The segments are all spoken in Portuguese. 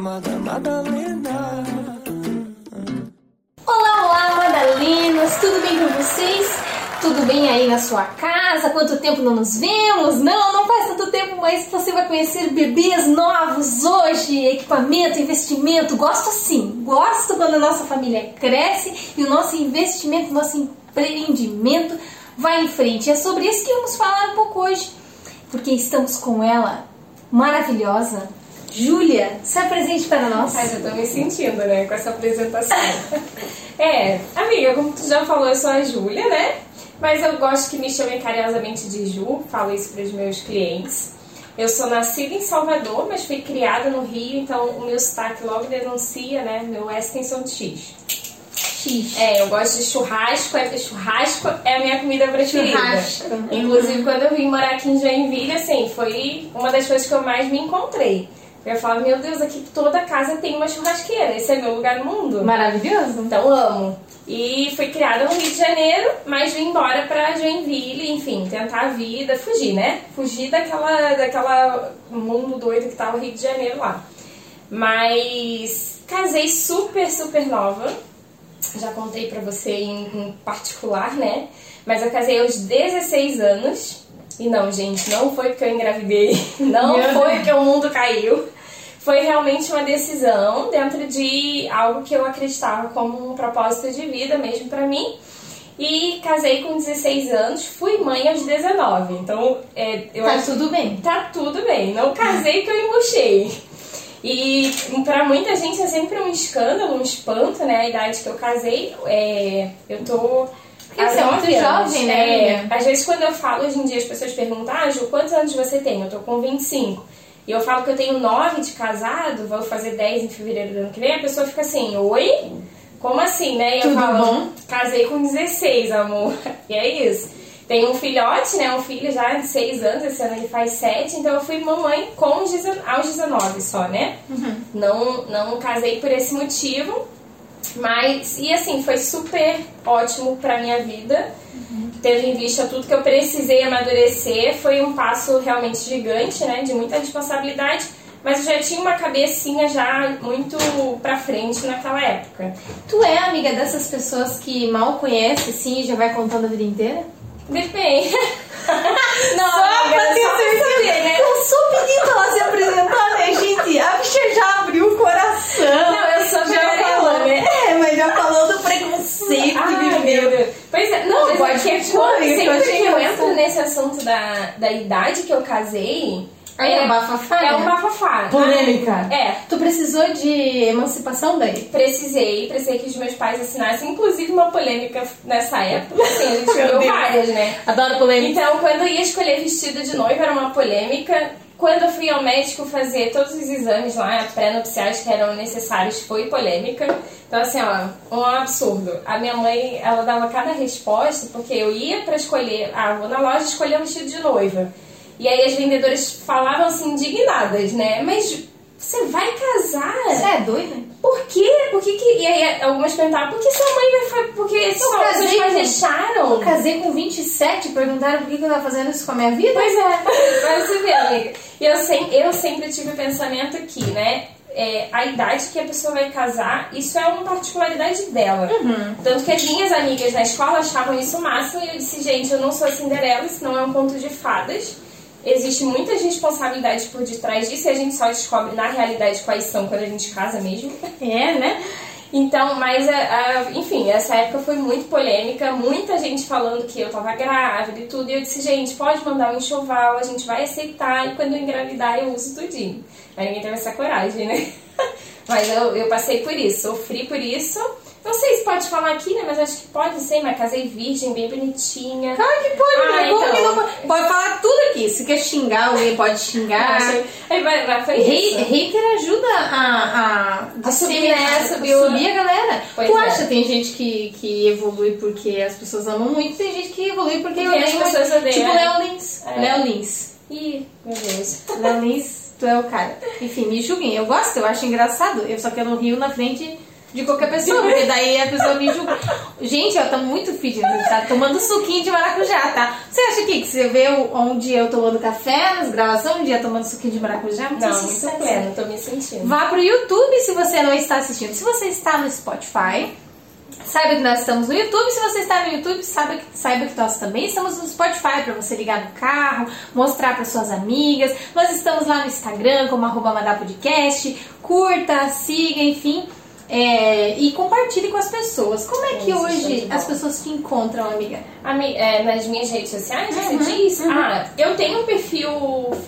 Amada Madalena. Olá, olá, Madalinas, tudo bem com vocês? Tudo bem aí na sua casa? Quanto tempo não nos vemos? Não, não faz tanto tempo, mas você vai conhecer bebês novos hoje, equipamento, investimento. Gosto sim, gosto quando a nossa família cresce e o nosso investimento, nosso empreendimento vai em frente. É sobre isso que vamos falar um pouco hoje, porque estamos com ela, maravilhosa, Júlia, se apresente para nós. Ai, já tô me sentindo, né, com essa apresentação. é, amiga, como tu já falou, eu sou a Júlia, né? Mas eu gosto que me chamem carinhosamente de Ju, falo isso para os meus clientes. Eu sou nascida em Salvador, mas fui criada no Rio, então o meu sotaque logo denuncia, né? Meu S tem som de X. X. É, eu gosto de churrasco, é, churrasco é a minha comida preferida. Churrasco. Inclusive, quando eu vim morar aqui em Joinville, assim, foi uma das coisas que eu mais me encontrei. Eu falava, meu Deus, aqui toda casa tem uma churrasqueira, esse é meu lugar no mundo. Maravilhoso. Então amo. E fui criada no Rio de Janeiro, mas vim embora pra Joinville, enfim, tentar a vida, fugir, né? Fugir daquela, daquela mundo doido que tá o Rio de Janeiro lá. Mas casei super, super nova. Já contei pra você em, em particular, né? Mas eu casei aos 16 anos. E não, gente, não foi porque eu engravidei, não Meu foi Deus. porque o mundo caiu. Foi realmente uma decisão dentro de algo que eu acreditava como um propósito de vida mesmo pra mim. E casei com 16 anos, fui mãe aos 19. Então, é, eu Tá acho tudo bem. tá tudo bem. Não casei que eu embuchei. E pra muita gente é sempre um escândalo, um espanto, né? A idade que eu casei. É, eu tô. Porque você é muito anos. jovem, né, É, às vezes quando eu falo, hoje em dia as pessoas perguntam, ah, Ju, quantos anos você tem? Eu tô com 25. E eu falo que eu tenho 9 de casado, vou fazer 10 em fevereiro do ano que vem, a pessoa fica assim, oi? Como assim, né? E eu Tudo falo, bom? casei com 16, amor. E é isso. Tem um filhote, né? Um filho já de 6 anos, esse ano ele faz 7, então eu fui mamãe com os 19 aos 19 só, né? Não, não casei por esse motivo. Mas, e assim, foi super ótimo pra minha vida. Tendo em vista tudo que eu precisei amadurecer, foi um passo realmente gigante, né? De muita responsabilidade. Mas eu já tinha uma cabecinha já muito pra frente naquela época. Tu é amiga dessas pessoas que mal conhece, sim, e já vai contando a vida inteira? Depende. Não, Só amiga, pra ter só certeza. né? Eu pra ela se apresentar, né, gente? A bicha já abriu o coração. Não, eu sou já falou, né? É, mas já falou do preconceito Ai, meu viveu. Deus. Pois é, não, Não, mas pode é que eu sempre que eu entro nesse assunto da, da idade que eu casei, Aí é bafafá, é um bafafá. Polêmica. É, Tu precisou de emancipação daí? precisei, precisei que os meus pais assinassem, inclusive uma polêmica nessa época, assim, a gente viu várias, né? Adoro polêmica. Então, quando eu ia escolher vestido de noiva, era uma polêmica. Quando eu fui ao médico fazer todos os exames lá, pré-nupciais que eram necessários, foi polêmica. Então, assim, ó, um absurdo. A minha mãe, ela dava cada resposta, porque eu ia pra escolher, ah, vou na loja escolher um vestido de noiva. E aí as vendedoras falavam assim, indignadas, né? Mas você vai casar? Você é doida? Por quê? Por que que... E aí algumas perguntavam, por que sua mãe vai fazer... Porque casei seus pais com- deixaram? Eu casei com 27, perguntaram por que que eu tava fazendo isso com a minha vida? Pois é, pra você ver, amiga. E eu, sem, eu sempre tive o pensamento aqui, né? É, a idade que a pessoa vai casar, isso é uma particularidade dela. Tanto que as minhas amigas na escola achavam isso o máximo e eu disse, gente, eu não sou a Cinderela, isso não é um conto de fadas. Existem muitas responsabilidades por detrás disso e a gente só descobre na realidade quais são quando a gente casa mesmo. É, né? Então, mas, a- a- enfim, essa época foi muito polêmica, muita gente falando que eu tava grávida e tudo, e eu disse, gente, pode mandar um enxoval, a gente vai aceitar, e quando eu engravidar eu uso tudinho. Aí ninguém teve essa coragem, né? Mas eu, eu passei por isso, sofri por isso. Não sei se pode falar aqui, né? Mas acho que pode ser, mas casei virgem, bem bonitinha. Claro que pode, Ah, né? Como então. que não pode? Pode falar tudo aqui. Se quer xingar, alguém pode xingar. Aí vai, vai, foi. Hater ajuda a, a, A subir, né? a Subir o- subir a galera. Pois tu é. acha? Tem gente que, que evolui porque as pessoas amam muito, tem gente que evolui porque, Porque as odeiam pessoas odeiam, Tipo é. Léo Lins. É. Léo Lins. Ih, meu Deus. Léo Lins, tu é o cara. Enfim, me julguem. Eu gosto, eu acho engraçado. Eu só que eu não rio na frente de qualquer pessoa, porque daí a pessoa me julga. Gente, eu tô muito fit, tá tomando suquinho de maracujá, tá? Você acha que, que você vê dia eu tomando café nas gravações, um dia tomando suquinho de maracujá? Muito não, muito pleno, tô me sentindo. Vá pro YouTube se você não está assistindo. Se você está no Spotify, Saiba que nós estamos no YouTube. Se você está no YouTube, saiba que, saiba que nós também estamos no Spotify para você ligar no carro, mostrar para suas amigas. Nós estamos lá no Instagram como arroba Podcast. Curta, siga, enfim. É, e compartilhe com as pessoas. Como é que hoje as pessoas te encontram, amiga? Ami, é, nas minhas redes sociais, uhum, você diz? Uhum. Ah, eu tenho um perfil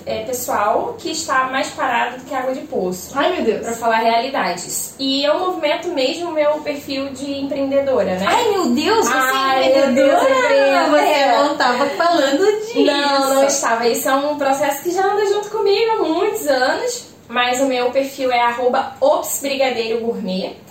é, pessoal que está mais parado do que água de poço. Ai, meu Deus. Pra falar realidades. E eu movimento mesmo o meu perfil de empreendedora, né? Ai, meu Deus, você Ai, é empreendedora? Meu Deus, você não estava falando disso. Não, não estava. Isso é um processo que já anda junto comigo há muitos anos. Mas o meu perfil é arroba opsbrigadeiro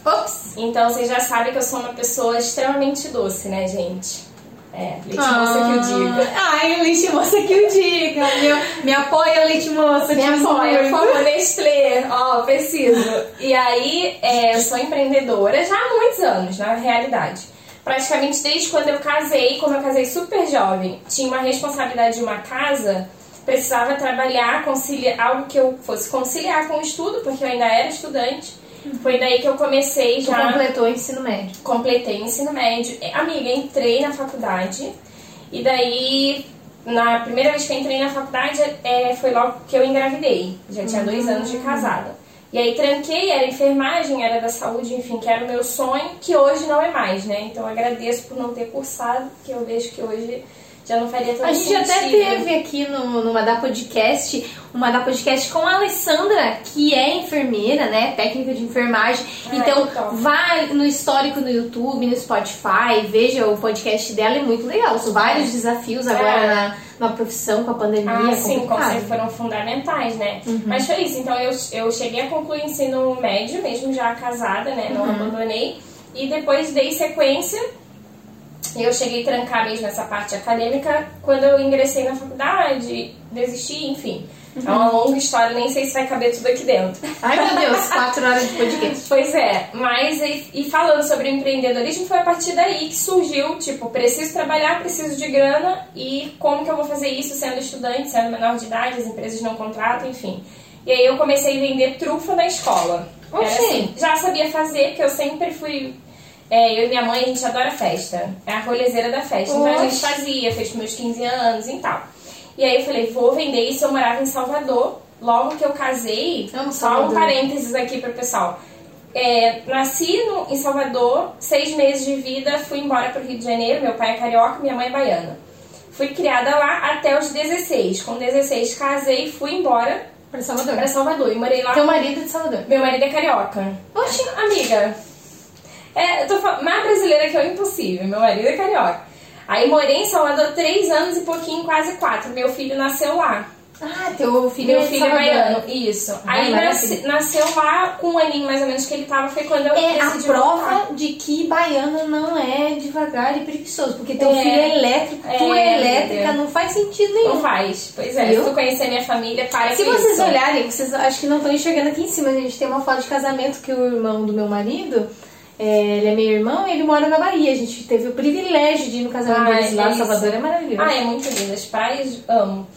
Ops! Então vocês já sabem que eu sou uma pessoa extremamente doce, né, gente? É, leite ah, moça que o diga. Ai, leite moça que o diga. Meu, me apoia, leite moça. Me apoia, por favor, Nestlé. Ó, oh, preciso. E aí, é, eu sou empreendedora já há muitos anos, na realidade. Praticamente desde quando eu casei, como eu casei super jovem, tinha uma responsabilidade de uma casa precisava trabalhar, conciliar, algo que eu fosse conciliar com o estudo, porque eu ainda era estudante. Foi daí que eu comecei já. Tu completou o ensino médio? Completei o ensino médio. É, amiga, entrei na faculdade e daí, na primeira vez que eu entrei na faculdade, é, foi logo que eu engravidei. Já tinha dois anos de casada. E aí tranquei, era enfermagem, era da saúde, enfim, que era o meu sonho, que hoje não é mais, né? Então agradeço por não ter cursado, porque eu vejo que hoje já não faria tanto A gente sentido. até teve aqui no, no Madá Podcast, uma da podcast com a Alessandra, que é enfermeira, né? Técnica de enfermagem. Ah, então, vai no histórico no YouTube, no Spotify, veja o podcast dela, é muito legal. São vários é. desafios agora é. na, na profissão com a pandemia. Ah, sim, com certeza foram fundamentais, né? Uhum. Mas foi isso. Então, eu, eu cheguei a concluir o ensino médio, mesmo já casada, né? Não uhum. abandonei. E depois dei sequência eu cheguei a trancar mesmo essa parte acadêmica quando eu ingressei na faculdade, desisti, enfim. Uhum. É uma longa história, nem sei se vai caber tudo aqui dentro. Ai meu Deus, quatro horas de podcast. Pois é, mas e, e, falando sobre empreendedorismo, foi a partir daí que surgiu, tipo, preciso trabalhar, preciso de grana e como que eu vou fazer isso sendo estudante, sendo menor de idade, as empresas não contratam, enfim. E aí eu comecei a vender trufa na escola. Era assim, já sabia fazer, porque eu sempre fui é, eu e minha mãe, a gente adora festa. É a rolezeira da festa. Então a gente fazia, fez meus 15 anos e tal. E aí eu falei, vou vender isso. Eu morava em Salvador. Logo que eu casei, eu só um parênteses aqui pro pessoal. É, nasci no, em Salvador, seis meses de vida, fui embora pro Rio de Janeiro. Meu pai é carioca, minha mãe é baiana. Fui criada lá até os 16. Com 16 casei e fui embora para Salvador. Para Salvador. E morei lá. Teu marido é de Salvador? Meu marido é carioca. Oxi. Amiga, é, eu tô falando, mais brasileira que eu impossível. Meu marido é carioca. Aí morei em Salvador três anos e pouquinho, quase quatro. Meu filho nasceu lá. Ah, teu filho Meu é filho é baiano, isso. Aí nasce, nasceu lá com um aninho mais ou menos que ele tava, foi quando eu é decidi a prova voltar. de que baiano não é devagar e preguiçoso, porque teu é, filho é elétrico, é, tu é elétrica, não faz sentido nenhum. Não faz, pois é. Viu? Se tu conhecer minha família, para Se vocês isso. olharem, vocês acho que não estão enxergando aqui em cima, a gente tem uma foto de casamento que o irmão do meu marido é, ele é meu irmão e ele mora na Bahia. A gente teve o privilégio de ir no casamento Ah, deles lá. é Salvador isso. é maravilhoso. Ah, é muito lindo. As praias, amo.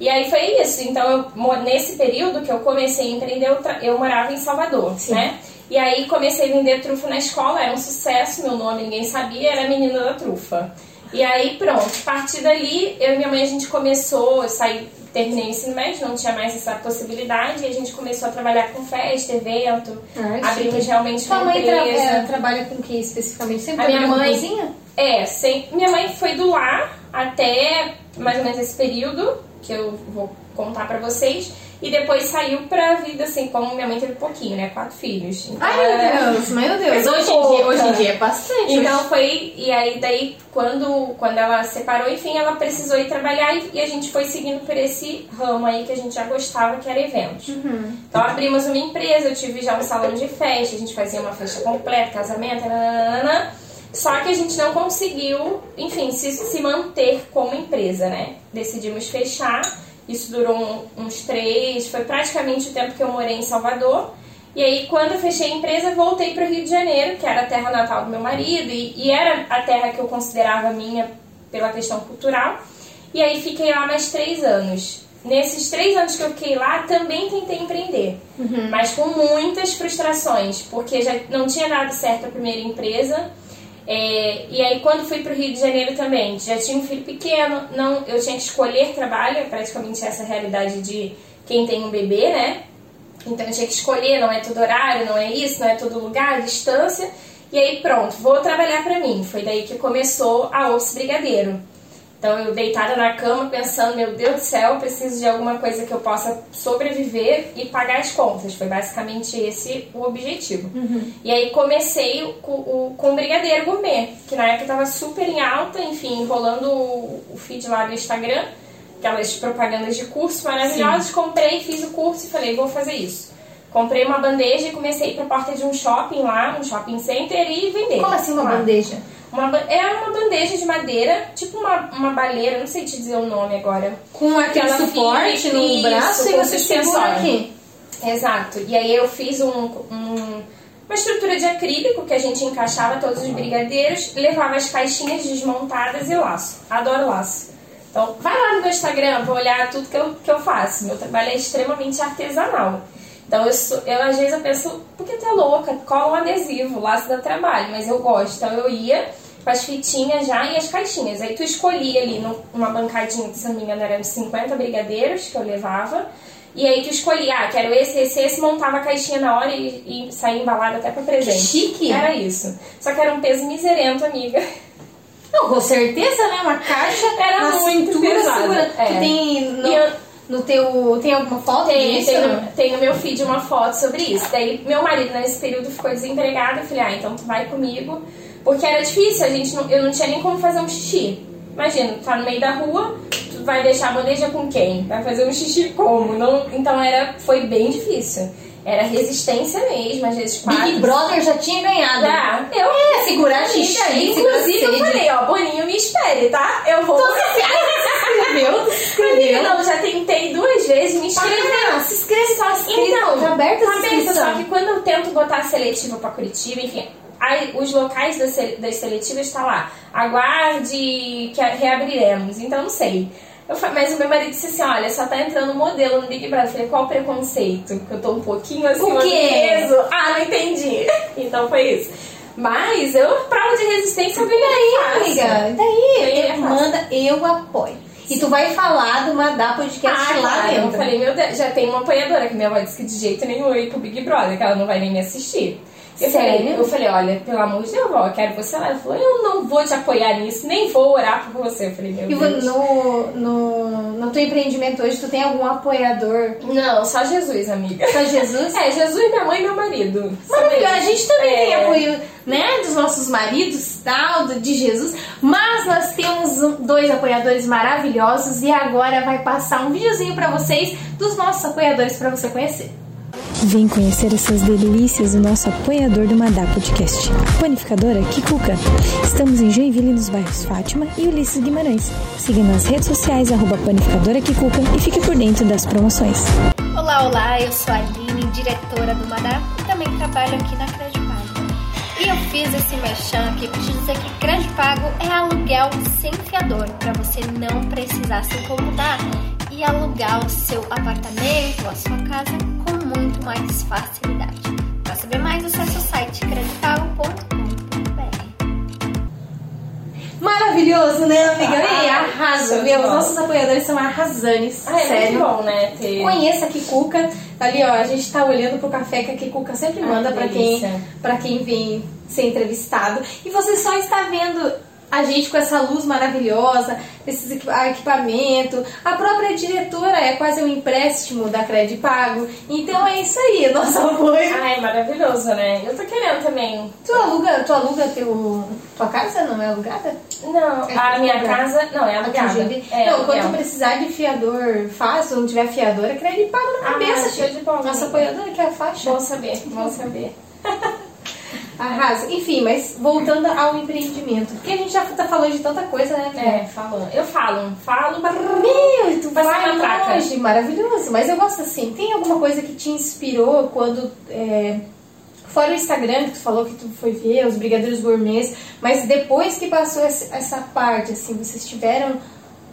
E aí foi isso. Então, eu, nesse período que eu comecei a empreender, eu, eu morava em Salvador, Sim. né? E aí comecei a vender trufa na escola, era um sucesso, meu nome ninguém sabia, era a menina da trufa. E aí pronto, a partir dali, eu e minha mãe a gente começou, eu saí, terminei o ensino médio, não tinha mais essa possibilidade, e a gente começou a trabalhar com festa, evento, Ah, abrimos chique. realmente Sua uma mãe tra- empresa. é, trabalha com que especificamente? Sempre A minha mãe- cozinha? É, sem, minha mãe foi do lar até mais ou menos esse período que eu vou contar pra vocês. E depois saiu pra vida, assim, como minha mãe teve pouquinho, né? Quatro filhos. Então, Ai, era- meu Deus, meu Deus. É Hoje em, dia, hoje em dia é bastante. Então foi, e aí daí quando, quando ela separou, enfim, ela precisou ir trabalhar e, e a gente foi seguindo por esse ramo aí que a gente já gostava, que era eventos. Uhum. Então abrimos uma empresa, eu tive já um salão de festa, a gente fazia uma festa completa, casamento, nananana. Só que a gente não conseguiu, enfim, se, se manter como empresa, né? Decidimos fechar. Isso durou um- uns três, foi praticamente o tempo que eu morei em Salvador. E aí, quando eu fechei a empresa, voltei para o Rio de Janeiro, que era a terra natal do meu marido, e, e era a terra que eu considerava minha pela questão cultural. E aí, fiquei lá mais três anos. Nesses três anos que eu fiquei lá, também tentei empreender, uhum. mas com muitas frustrações, porque já não tinha dado certo a primeira empresa. É, e aí, quando fui para o Rio de Janeiro também, já tinha um filho pequeno, não, eu tinha que escolher trabalho, é praticamente essa realidade de quem tem um bebê, né? Então eu tinha que escolher, não é todo horário, não é isso, não é todo lugar, distância. E aí pronto, vou trabalhar para mim. Foi daí que começou a Office Brigadeiro. Então eu deitada na cama pensando, meu Deus do céu, preciso de alguma coisa que eu possa sobreviver e pagar as contas. Foi basicamente esse o objetivo. Uhum. E aí comecei com o, com o Brigadeiro Gourmet, que na época estava super em alta, enfim, rolando o, o feed lá do Instagram aquelas propagandas de curso maravilhosos, Sim. comprei, fiz o curso e falei, vou fazer isso. Comprei uma bandeja e comecei a ir pra porta de um shopping lá, um shopping center e vender. Como assim uma lá. bandeja? Uma, é uma bandeja de madeira, tipo uma, uma baleira, não sei te dizer o nome agora. Com aquele suporte no isso, braço e você segura aqui. Exato. E aí eu fiz um, um, uma estrutura de acrílico que a gente encaixava todos os brigadeiros, levava as caixinhas desmontadas e laço. Adoro laço. Então, vai lá no meu Instagram para olhar tudo que eu, que eu faço. Meu trabalho é extremamente artesanal. Então, eu, sou, eu às vezes eu penso, por que tu é louca? Cola um adesivo, laço dá trabalho, mas eu gosto. Então, eu ia com as fitinhas já e as caixinhas. Aí, tu escolhia ali numa bancadinha, me engano, eram 50 brigadeiros que eu levava. E aí tu escolhia, ah, quero esse, esse, esse, montava a caixinha na hora e, e saía embalado até pra presente. Que chique! Era isso. Só que era um peso miserento, amiga. Não, com certeza, né? Uma caixa era muito pesada. É. Tem no, eu, no teu. Tem alguma foto tem, disso? Tem no, tem no meu feed uma foto sobre isso. Daí meu marido nesse período ficou desempregado. Eu falei, ah, então tu vai comigo. Porque era difícil, a gente não, eu não tinha nem como fazer um xixi. Imagina, tu tá no meio da rua, tu vai deixar a bandeja com quem? Vai fazer um xixi como? Não, então era, foi bem difícil. Era resistência mesmo, às vezes quatro. Big Brother já tinha ganhado. Já. Eu, é, segurar xixi. Inclusive, eu falei, ó, Boninho, me espere, tá? Eu vou. Então, escreveu? Escreveu? Não, já tentei duas vezes me inscrever. Ah, se inscreve só Então, tá aberta tá aberta, só que quando eu tento botar seletiva pra Curitiba, enfim, Aí, os locais das, das seletivas está lá. Aguarde que reabriremos. Então, não sei. Eu mas o meu marido disse assim: olha, só tá entrando modelo no Big Brother. Eu falei, qual o preconceito? Porque eu tô um pouquinho acima do peso. Ah, não entendi. Então foi isso. Mas eu, prova de resistência, eu ganhei daí, amiga. Daí, eu, manda, eu apoio. E tu vai falar do Madá Podcast ah, lá claro. dentro. Eu falei, meu Deus, já tem uma apoiadora que minha avó disse que de jeito nenhum eu ir pro Big Brother, que ela não vai nem me assistir. Eu Sério? Falei, eu falei, olha, pelo amor de Deus, vó, eu quero você lá. Ela falou, eu não vou te apoiar nisso, nem vou orar por você. Eu falei, meu e Deus. No, no, no teu empreendimento hoje, tu tem algum apoiador? Não, só Jesus, amiga. Só Jesus? é, Jesus, minha mãe e meu marido. Maravilhoso. A gente também é... tem apoio, né, dos nossos maridos, tal, de Jesus. Mas nós temos dois apoiadores maravilhosos e agora vai passar um videozinho pra vocês dos nossos apoiadores pra você conhecer. Vem conhecer essas delícias do nosso apoiador do Madá Podcast, panificadora Kikuka. Estamos em Joinville, nos bairros Fátima e Ulisses Guimarães. Siga nas redes sociais, arroba panificadora Kikuka e fique por dentro das promoções. Olá, olá, eu sou a Aline, diretora do Madá e também trabalho aqui na Credipago. E eu fiz esse merchan aqui para te dizer que Credipago é aluguel sem fiador, para você não precisar se incomodar e alugar o seu apartamento, a sua casa com muito mais facilidade. Para saber mais, acesse o site creditago.com.br. Maravilhoso, né, amiga? Ah, e arrasa, meu. Os nossos apoiadores são arrasanes. Ah, é sério. muito bom, né? Ter... Conheça a Kikuka. Ali, ó, a gente tá olhando pro café que a Kikuka sempre manda para quem, pra quem vem ser entrevistado. E você só está vendo a gente com essa luz maravilhosa, esses equipamentos. A própria diretora é quase um empréstimo da Credit Pago. Então é isso aí, nosso apoio. Ai, maravilhoso, né? Eu tô querendo também. Tu aluga, tu aluga teu, tua casa, não é alugada? Não, é a minha casa não é alugada. É, não, quando tu precisar de fiador fácil, não tiver fiador, é Credit Pago na ah, cabeça. Show de bola. Nossa apoiadora que é a faixa. Bom saber, bom saber. Arrasa. Enfim, mas voltando ao empreendimento. Porque a gente já tá falando de tanta coisa, né? É, falando. Eu falo, falo. Meu, tu Vai longe, maravilhoso. Mas eu gosto assim, tem alguma coisa que te inspirou quando... é, Fora o Instagram, que tu falou que tu foi ver, os brigadeiros gourmets, mas depois que passou essa essa parte, assim, vocês tiveram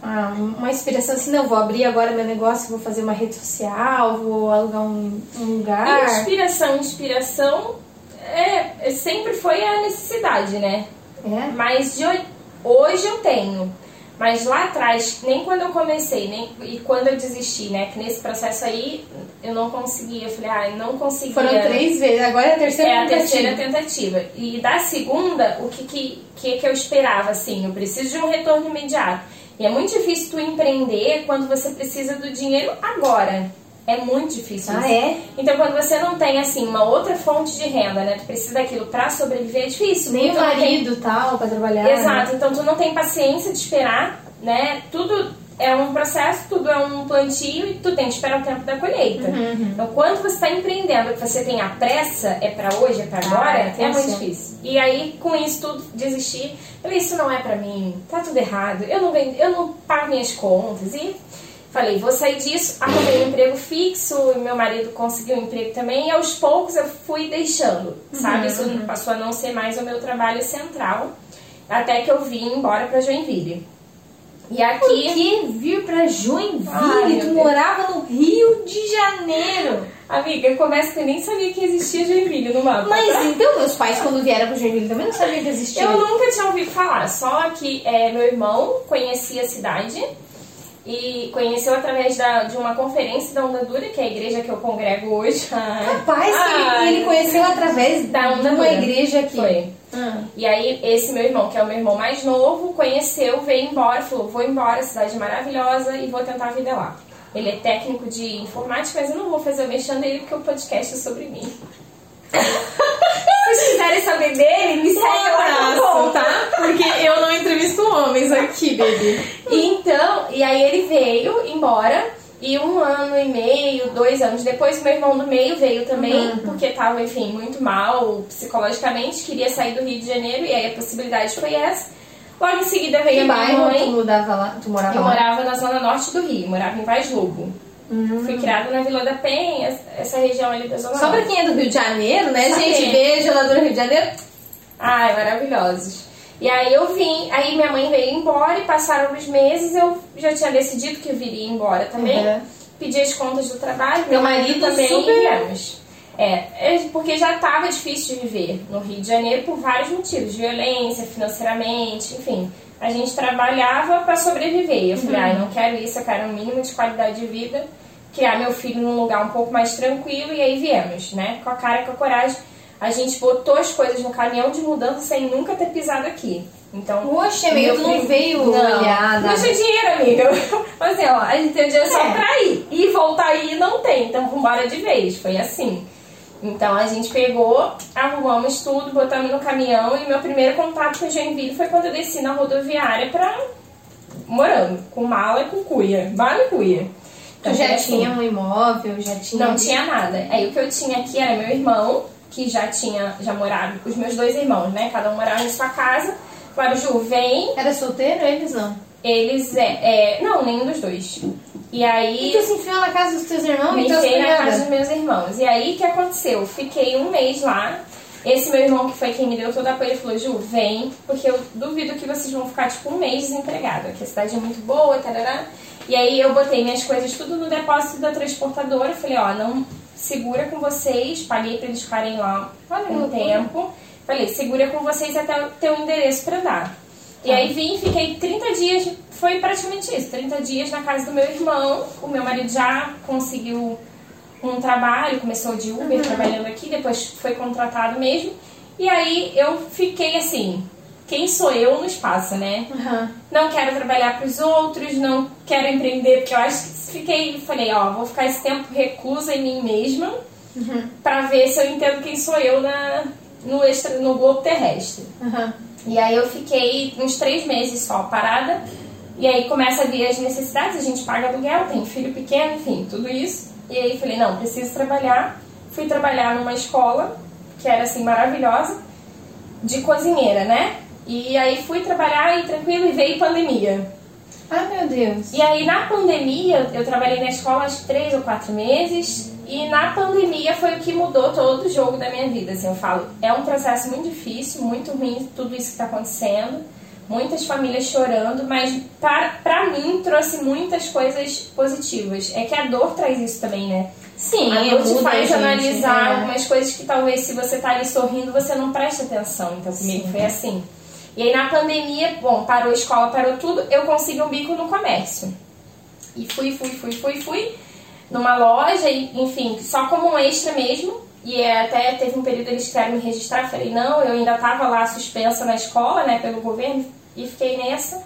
ah, uma inspiração assim, não, vou abrir agora meu negócio, vou fazer uma rede social, vou alugar um, um lugar. Inspiração, inspiração é, é- sempre foi a necessidade, né? É? Mas de ho- hoje eu tenho. Mas lá atrás, nem quando eu comecei, nem, e quando eu desisti, né? Que nesse processo aí eu não conseguia. Eu falei, ah, eu não conseguia. Foram três vezes, agora é a terceira É a tentativa. terceira tentativa. E da segunda, o que, que, que, que eu esperava, assim? Eu preciso de um retorno imediato. E é muito difícil tu empreender quando você precisa do dinheiro agora. É muito difícil Ah, isso. é? Então, quando você não tem, assim, uma outra fonte de renda, né? Tu precisa daquilo pra sobreviver, é difícil. Nem o tu não tem- marido tal, pra trabalhar. Exato, então tu não tem paciência de esperar, né? Tudo é um processo, tudo é um plantio e tu tem que esperar o tempo da colheita. Uhum, Então, quando você está empreendendo, que você tem a pressa, é pra hoje, é pra Ah, agora, é, é, tem muito difícil. E aí, com isso tudo, desisti. Falei, isso não é pra mim, tá tudo errado, eu não, vendo, eu não pago minhas contas. E falei, vou sair disso, arrumei um emprego fixo, e meu marido conseguiu um emprego também, e aos poucos eu fui deixando, sabe? Isso Uhum. passou a não ser mais o meu trabalho central, até que eu vim embora pra Joinville. E Por aqui. que vir pra Joinville? Ai, tu morava no Rio de Janeiro. Amiga, eu começo que eu nem sabia que existia Joinville no mapa. Mas tá? então, meus pais, quando vieram pra Joinville, também não sabiam que existia. Eu nunca tinha ouvido falar, só que é, meu irmão conhecia a cidade e conheceu através da, de uma conferência da Onda Dura, que é a igreja que eu congrego hoje. Rapaz, que ele- ele conheceu através Da Onda uma Dura. igreja aqui. Foi. Ah. E aí, esse meu irmão, que é o meu irmão mais novo, conheceu, veio embora, falou: vou embora, cidade maravilhosa e vou tentar a vida lá. Ele é técnico de informática, mas eu não vou fazer o mexendo dele porque o podcast é sobre mim. Se vocês quiserem saber dele, me segue lá no conto, tá? Porque eu não entrevisto homens aqui, baby. Então, e aí ele veio embora. E um ano e meio, dois anos depois, meu irmão do meio veio também, porque tava, enfim, muito mal psicologicamente, queria sair do Rio de Janeiro, e aí a possibilidade foi essa. Logo em seguida veio Que a minha bairro tu mãe. mudava lá? Tu morava Eu lá? morava na zona norte do Rio, morava em Vaz Lobo. Fui criada na Vila da Penha, essa região ali da zona Só pra norte. quem é do Rio de Janeiro, né, Sabe? gente? Beijo lá do Rio de Janeiro. Ai, maravilhosos. E aí eu vim, aí minha mãe veio embora e passaram alguns meses, eu já tinha decidido que eu viria embora também. Uhum. Pedi as contas do trabalho, meu marido também super-. É, é porque já estava difícil de viver no Rio de Janeiro por vários motivos, violência, financeiramente, enfim. A gente trabalhava para sobreviver. Eu falei, ai, não quero isso, eu quero um mínimo de qualidade de vida, criar meu filho num lugar um pouco mais tranquilo e aí viemos, né? Com a cara e com a coragem. A gente botou as coisas no caminhão de mudança sem nunca ter pisado aqui. Então, Poxa, amiga, meu tu não veio não, olhar Não tinha dinheiro, amiga. Mas assim, ó, a gente tem dinheiro só É. pra ir. E voltar aí não tem, então vambora de vez. Foi assim. Então a gente pegou, arrumamos tudo, botamos no caminhão e meu primeiro contato com Joinville foi quando eu desci na rodoviária pra morando, com mala e com cuia. Mala e cuia. Tu Então, já foi assim. tinha um imóvel, já tinha... Não tinha nada. Aí o que eu tinha aqui era meu irmão, que já tinha, já morava, os meus dois irmãos, né? Cada um morava em sua casa. Falaram, Ju, vem. Era solteiro eles não? Eles, é, é, não, nenhum dos dois. E aí, E tu se enfiou na casa dos teus irmãos me e enfiei na cunhadas? casa dos meus irmãos. E aí, o que aconteceu? Fiquei um mês lá. Esse meu irmão, que foi quem me deu todo apoio, ele falou, Ju, vem, porque eu duvido que vocês vão ficar, tipo, um mês desempregado. Aqui a cidade é muito boa, tarará. E aí, eu botei minhas coisas tudo no depósito da transportadora. Falei, ó, não segura com vocês. Paguei pra eles ficarem lá um loucura. tempo. Falei, segura com vocês até ter um endereço pra dar. E aí vim, fiquei 30 dias, foi praticamente isso, 30 dias na casa do meu irmão. O meu marido já conseguiu um trabalho, começou de Uber trabalhando aqui, depois foi contratado mesmo. E aí eu fiquei assim, quem sou eu no espaço, né? Aham. Não quero trabalhar para os outros, não quero empreender, porque eu acho que fiquei, falei, ó, vou ficar esse tempo reclusa em mim mesma pra ver se eu entendo quem sou eu na, no, extra, no globo terrestre. Aham. E aí eu fiquei uns três meses só parada. E aí começa a vir as necessidades, a gente paga aluguel, tem filho pequeno, enfim, tudo isso. E aí falei, não, preciso trabalhar. Fui trabalhar numa escola, que era assim, maravilhosa. de cozinheira, né? E aí fui trabalhar e tranquilo e veio pandemia. Ai, meu Deus. E aí na pandemia, eu trabalhei na escola há três ou quatro meses. E na pandemia foi o que mudou todo o jogo da minha vida. Assim, eu falo, é um processo muito difícil, muito ruim tudo isso que está acontecendo. Muitas famílias chorando, mas para, pra mim trouxe muitas coisas positivas. É que a dor traz isso também, né? Sim, a dor te faz gente, analisar é. algumas coisas que talvez se você tá ali sorrindo, você não presta atenção. Então comigo foi assim. E aí na pandemia, bom, parou a escola, parou tudo, eu consegui um bico no comércio. E fui, fui, fui, fui, fui numa loja, e, enfim, só como um extra mesmo. E é, até teve um período eles quiseram me registrar, eu falei, não, eu ainda tava lá suspensa na escola, né, pelo governo, e fiquei nessa.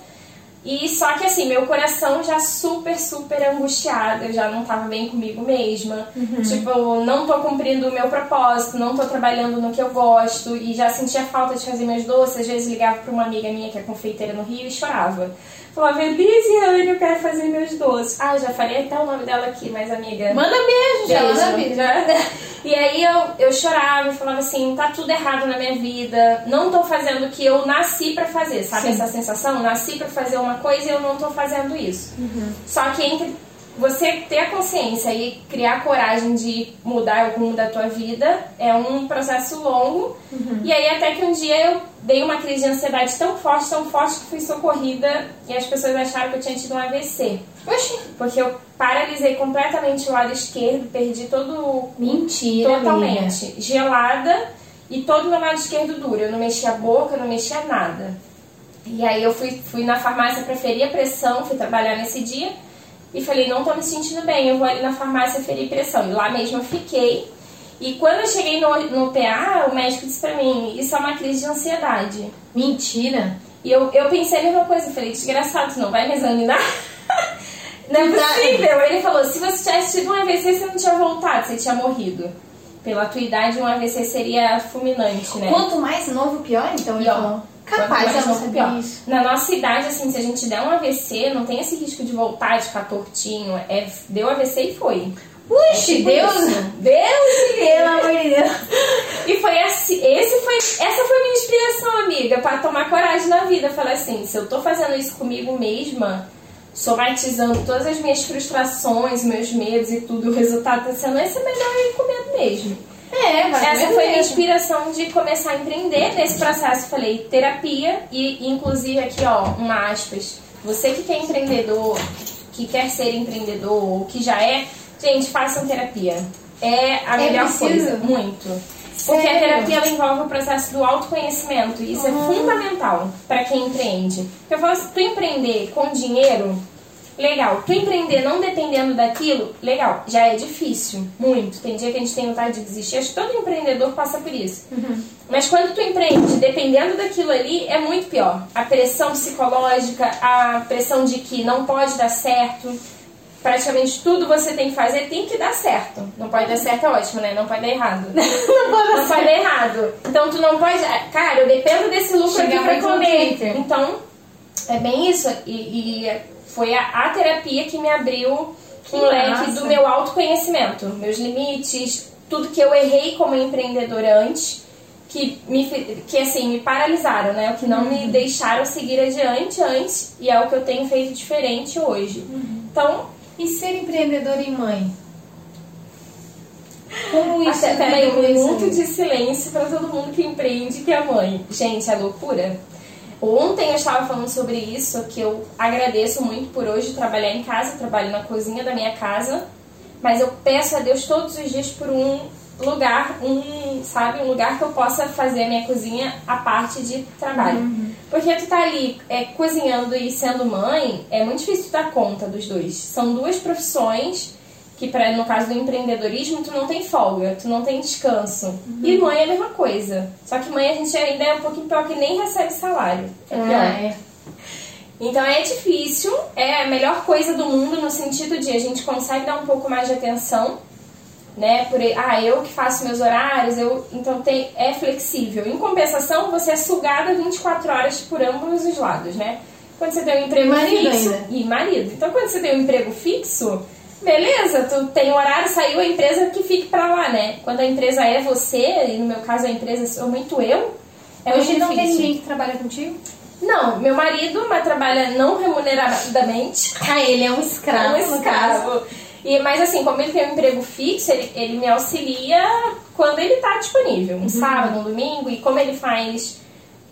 E só que assim, meu coração já super, super angustiado, eu já não tava bem comigo mesma. Tipo, não tô cumprindo o meu propósito, não tô trabalhando no que eu gosto e já sentia falta de fazer meus doces. Às vezes ligava pra uma amiga minha que é confeiteira no Rio e chorava. Falava, Elisiane, eu quero fazer meus doces. Ah, já falei até o nome dela aqui, mas amiga. Manda beijo, já manda beijo. E aí eu, eu chorava e falava assim, tá tudo errado na minha vida, não tô fazendo o que eu nasci pra fazer, sabe Sim. essa sensação? Nasci pra fazer uma coisa e eu não tô fazendo isso. Uhum. Só que entre você ter a consciência e criar a coragem de mudar o rumo da tua vida é um processo longo. Uhum. E aí até que um dia eu dei uma crise de ansiedade tão forte, tão forte que fui socorrida e as pessoas acharam que eu tinha tido um AVC. Oxi. Porque eu paralisei completamente o lado esquerdo, perdi todo o Mentira, totalmente gelada e todo o meu lado esquerdo duro. Eu não mexia a boca, eu não mexia nada. E aí eu fui, fui na farmácia pra ferir a pressão, fui trabalhar nesse dia e falei, não tô me sentindo bem, eu vou ali na farmácia ferir pressão. E lá mesmo eu fiquei. E quando eu cheguei no, no PA, o médico disse pra mim, isso é uma crise de ansiedade. Mentira. E eu, eu pensei a mesma coisa, falei, desgraçado, não vai me examinar? não é possível. Ele falou, se você tivesse tido um AVC, você não tinha voltado, você tinha morrido. Pela tua idade, um AVC seria fulminante, né? Quanto mais novo, pior, então. Pior. Capaz, novo, sabia pior. isso. Na nossa idade, assim, se a gente der um AVC, não tem esse risco de voltar, de ficar tortinho. É, deu AVC e foi. Puxe, tipo Deus. Deus me Pelo amor de Deus. E foi assim, esse foi, essa foi a minha inspiração, amiga, pra tomar coragem na vida. Falei assim, se eu tô fazendo isso comigo mesma, somatizando todas as minhas frustrações, meus medos e tudo, o resultado tá sendo esse, é melhor eu ir com medo mesmo. É, vai Essa foi a mesmo. inspiração de começar a empreender nesse processo. Falei, terapia e inclusive aqui, ó, uma aspas. Você que quer empreendedor, que quer ser empreendedor ou que já é, gente, façam terapia. É a É melhor preciso? coisa, muito. Porque a Sério? terapia ela envolve o processo do autoconhecimento e isso é fundamental para quem empreende. Porque eu falo assim, tu empreender com dinheiro, legal. Tu empreender não dependendo daquilo, legal. Já é difícil, muito. Tem dia que a gente tem vontade de desistir. Acho que todo empreendedor passa por isso. Mas quando tu empreende dependendo daquilo ali, é muito pior. A pressão psicológica, a pressão de que não pode dar certo. Praticamente tudo você tem que fazer tem que dar certo. Não pode dar certo é ótimo, né? Não pode dar errado. Não pode Não pode dar errado. Então tu não pode. Cara, eu dependo desse lucro aqui Chegar pra muito no comer. Então, é bem isso. E, e foi a, a terapia que me abriu Que um leque do meu autoconhecimento, meus limites, tudo que eu errei como empreendedora antes, que me que assim me paralisaram, né? O que não Uhum. me deixaram seguir adiante antes e é o que eu tenho feito diferente hoje. Uhum. Então, E ser empreendedora e mãe? Como isso Até é peraí, um minuto de silêncio pra todo mundo que empreende que é mãe. Gente, é loucura. Ontem eu estava falando sobre isso, que eu agradeço muito por hoje trabalhar em casa, trabalho na cozinha da minha casa, mas eu peço a Deus todos os dias por um lugar, um, sabe, um lugar que eu possa fazer a minha cozinha a parte de trabalho. Porque tu tá ali é, cozinhando e sendo mãe, é muito difícil tu dar conta dos dois. São duas profissões que pra, no caso do empreendedorismo tu não tem folga, tu não tem descanso. E mãe é a mesma coisa. Só que mãe a gente ainda é um pouquinho pior que nem recebe salário. É pior. Ah, é. Então é difícil, é a melhor coisa do mundo no sentido de a gente consegue dar um pouco mais de atenção, né? Por ah, eu que faço meus horários, eu então tem é flexível. Em compensação, você é sugada 24 horas por ambos os lados, né? Quando você tem um emprego fixo ainda. e marido. Então quando você tem um emprego fixo, beleza, tu tem horário, saiu a empresa que fique pra lá, né? Quando a empresa é você, e no meu caso a empresa sou muito eu, É Hoje muito não tem difícil. ninguém que trabalha contigo? Não, meu marido, mas trabalha não remuneradamente. Ah, ele é um escravo, É um escravo. E, mas assim, como ele tem um emprego fixo, ele, ele me auxilia quando ele tá disponível. Uhum. Um sábado, um domingo. E como ele faz...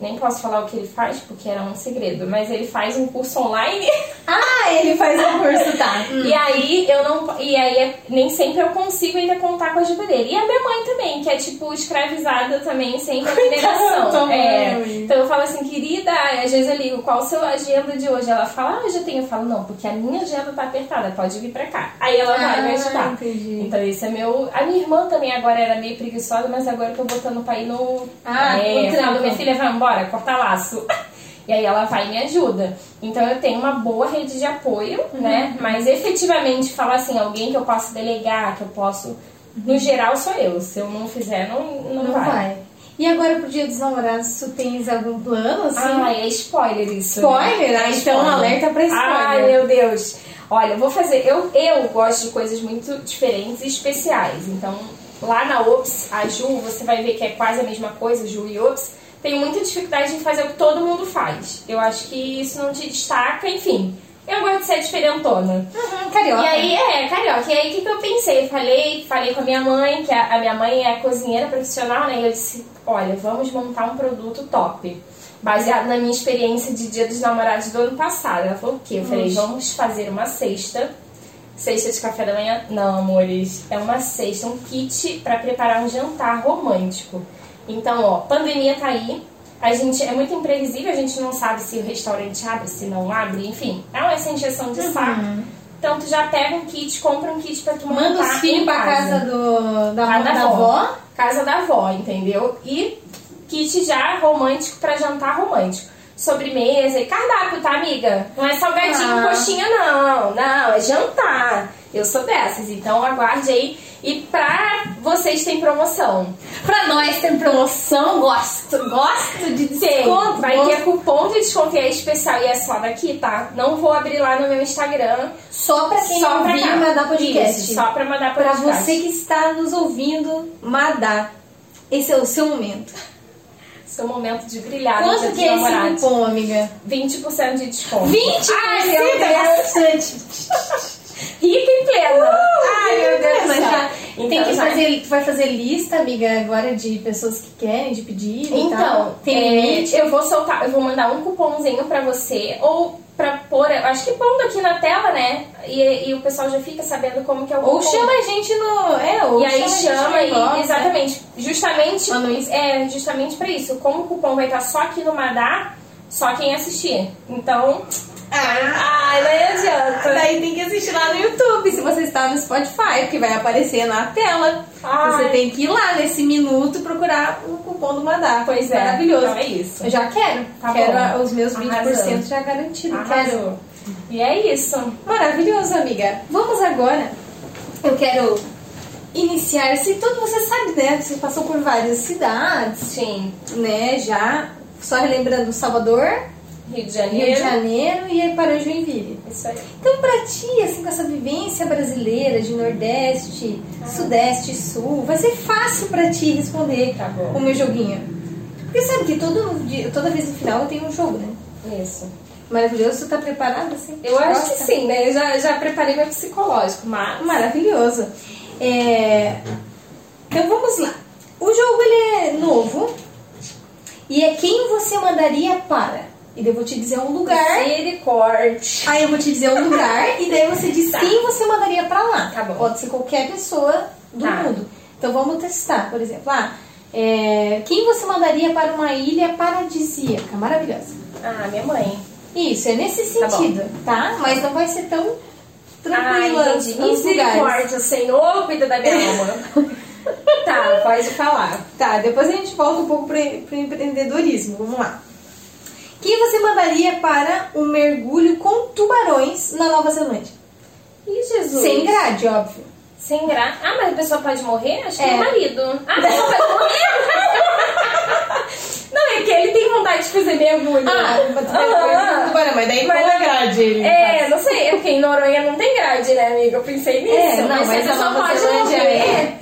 Nem posso falar o que ele faz, porque era um segredo. Mas ele faz um curso online. Ah, ele faz o curso, tá. E aí eu não. E aí é- nem sempre eu consigo ainda contar com a ajuda dele. E a minha mãe também, que é tipo escravizada também, sem remuneração. É. Então eu falo assim, querida, às vezes eu ligo, qual o seu agenda de hoje? Ela fala, ah, hoje eu tenho. Eu falo, não, porque a minha agenda tá apertada, pode vir pra cá. Aí ela vai me Ah, ajudar. entendi. Então esse é meu. A minha irmã também agora era meio preguiçosa, mas agora eu tô botando pra ir no. Ah, é, eu falo, minha filha, vai embora, corta laço. E aí ela vai e me ajuda. Então eu tenho uma boa rede de apoio, Uhum. né? Mas efetivamente falar assim, alguém que eu posso delegar, que eu posso. No geral sou eu. Se eu não fizer, não, não, Não vai. E agora pro dia dos namorados, tu tens algum plano, assim? Ah, é spoiler isso. Spoiler? né? Ah, É então spoiler. alerta pra spoiler. Ai, meu Deus. Olha, eu vou fazer. Eu, eu gosto de coisas muito diferentes e especiais. Então, lá na Ops, a Ju, você vai ver que é quase a mesma coisa, Ju e Ops. Tenho muita dificuldade em fazer o que todo mundo faz. Eu acho que isso não te destaca, enfim. Eu gosto de ser diferentona. Uhum, carioca. E aí, é, carioca. E aí, o que, que eu pensei? Falei, falei com a minha mãe, que a, a minha mãe é cozinheira profissional, né? E eu disse, olha, vamos montar um produto top. Baseado na minha experiência de Dia dos Namorados do ano passado. Ela falou o quê? Eu falei, vamos fazer uma cesta. Cesta de café da manhã? Não, amores. É uma cesta, um kit para preparar um jantar romântico. Então, ó, pandemia tá aí. A gente é muito imprevisível, a gente não sabe se o restaurante abre, se não abre, enfim. É uma essa injeção de saco. Então tu já pega um kit, compra um kit pra tu Manda os filhos pra casa do, da, Casa da, avó. Casa da avó, entendeu? E kit já romântico pra jantar romântico. Sobremesa e cardápio, tá, amiga? Não é salgadinho, Ah. coxinha, não. Não, é jantar. Eu sou dessas, então aguarde aí. E pra vocês tem promoção. Pra nós tem promoção, gosto, gosto de desconto. Vai gosto. ter cupom de desconto e é especial e é só daqui, tá? Não vou abrir lá no meu Instagram. Só pra quem só pra cá. Madá Podcast. Isso, só pra mandar Pra podcast. você que está nos ouvindo, Madá. Esse é o seu momento. Seu momento de brilhar Quanto que é esse cupom, amiga? 20% de desconto. 20%! Ai, meu é Deus. bastante. Rica e plena. Ai, meu Deus Mas já Então, tem que fazer, tu vai fazer lista, amiga, agora de pessoas que querem, de pedido e Então, tal. Tem é, limite? eu vou soltar, eu vou mandar um cupomzinho pra você, ou pra pôr, acho que pondo aqui na tela, né? E, e o pessoal já fica sabendo como que é o Ou cupom. chama a gente no... É, ou E aí chama no e né? exatamente, justamente, é, justamente pra isso. Como o cupom vai estar só aqui no Madá, só quem assistir. Então, Ah, ai, não adianta. Daí tem que assistir lá no YouTube, se você está no Spotify, porque vai aparecer na tela. Ai. Você tem que ir lá nesse minuto procurar o cupom do Madá. Pois é, Maravilhoso. então é isso. Eu já quero. Tá quero bom. os meus 20% Arrasou. já garantido. Quero. E é isso. Maravilhoso, amiga. Vamos agora. Eu quero iniciar. Se tudo você sabe, né? Você passou por várias cidades, Sim. né? Já. Só relembrando Salvador, Rio de Rio Janeiro. de Janeiro e para Joinville. Isso aí. Então, pra ti, assim, com essa vivência brasileira de Nordeste, Sudeste e Sul, vai ser fácil pra ti responder Tá o meu joguinho. Porque sabe que todo dia, toda vez no final eu tenho um jogo, né? Isso. Maravilhoso, tu tá preparado assim? Eu acho que sim, né? Eu já, já preparei meu psicológico, mas. Maravilhoso. É, Então vamos lá. O jogo ele é novo e é quem você mandaria para. E daí eu vou te dizer um lugar. Misericórdia. Aí eu vou te dizer um lugar e daí você diz Tá. quem você mandaria pra lá. Tá bom. Pode ser qualquer pessoa do Tá. mundo. Então vamos testar, por exemplo. Ah, é, quem você mandaria para uma ilha paradisíaca, maravilhosa? Ah, minha mãe. Isso, é nesse Tá sentido, tá? Mas não vai ser tão Ah, tranquila entendi. Misericórdia, Senhor, cuida da minha alma. tá, pode falar. Tá, depois a gente volta um pouco pro empreendedorismo. Vamos lá. Quem você mandaria para um mergulho com tubarões na Nova Zelândia? Ih, Jesus. Sem grade, óbvio. Sem graça. Ah, mas a pessoa pode morrer? Acho que É. é o marido. Ah, a pessoa pode morrer? Não, é que ele tem vontade de fazer mergulho. Ah, Aham. tubarão, mas daí Mas com a grade ele É, faz. não sei, é porque em Noronha não tem grade, né, amiga? Eu pensei nisso. É, não, mas a a pessoa Nova pode Zelândia morrer. é-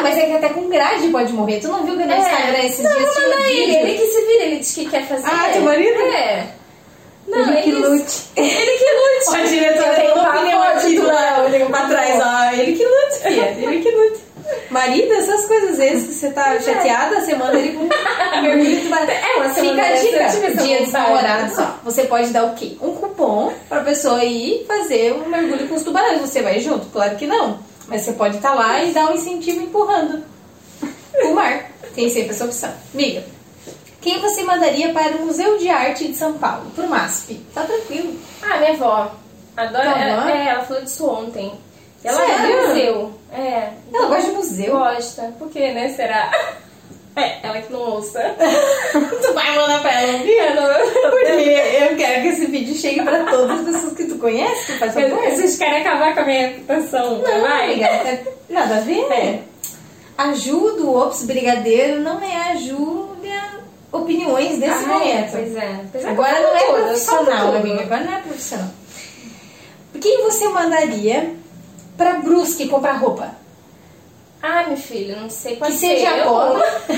Ah, mas é que até com grade pode morrer. Tu não viu que no Instagram esses não, dias tinha um ele. Ele que se vira, ele diz que quer fazer. Ah, teu marido? É. Não, Ele que eles- lute. Ele que lute. Ó, a diretora tem uma opinião aqui do. Léo, olhando pra trás, ó. Ele que lute, filha. Ele que lute. Marido, essas coisas, vezes que você tá chateada, você manda ele com mergulho de barata. É, uma semana Fica a dica. Dia dos namorados, ó. Você pode dar o quê? Um cupom pra pessoa ir fazer um mergulho com os tubarões. Você vai junto? Claro que não. Mas você pode estar lá e dar um incentivo empurrando o mar. Tem sempre essa opção. Amiga, quem você mandaria para o Museu de Arte de São Paulo? Pro MASP. Tá tranquilo. Ah, minha avó. Adora. Ela, é, ela falou disso ontem. Ela Sério? é museu. É. Ela gosta de museu? Gosta. Por quê, né? Será? É, ela que não ouça. tu vai mandar pra ela? Eu não- Porque eu quero que esse vídeo chegue pra todas as pessoas que tu conhece, faz favor. Vocês querem acabar com a minha reputação? Não, vai? amiga, é nada a ver. É. A Ju do Ops Brigadeiro não é a Júlia Opiniões desse Ah, é, momento. pois é. Pois é, Agora não é tudo, profissional, amiga. Agora não é profissional. Quem você mandaria pra Brusque comprar roupa? Ah, meu filho, não sei. Pode que seja eu. pobre.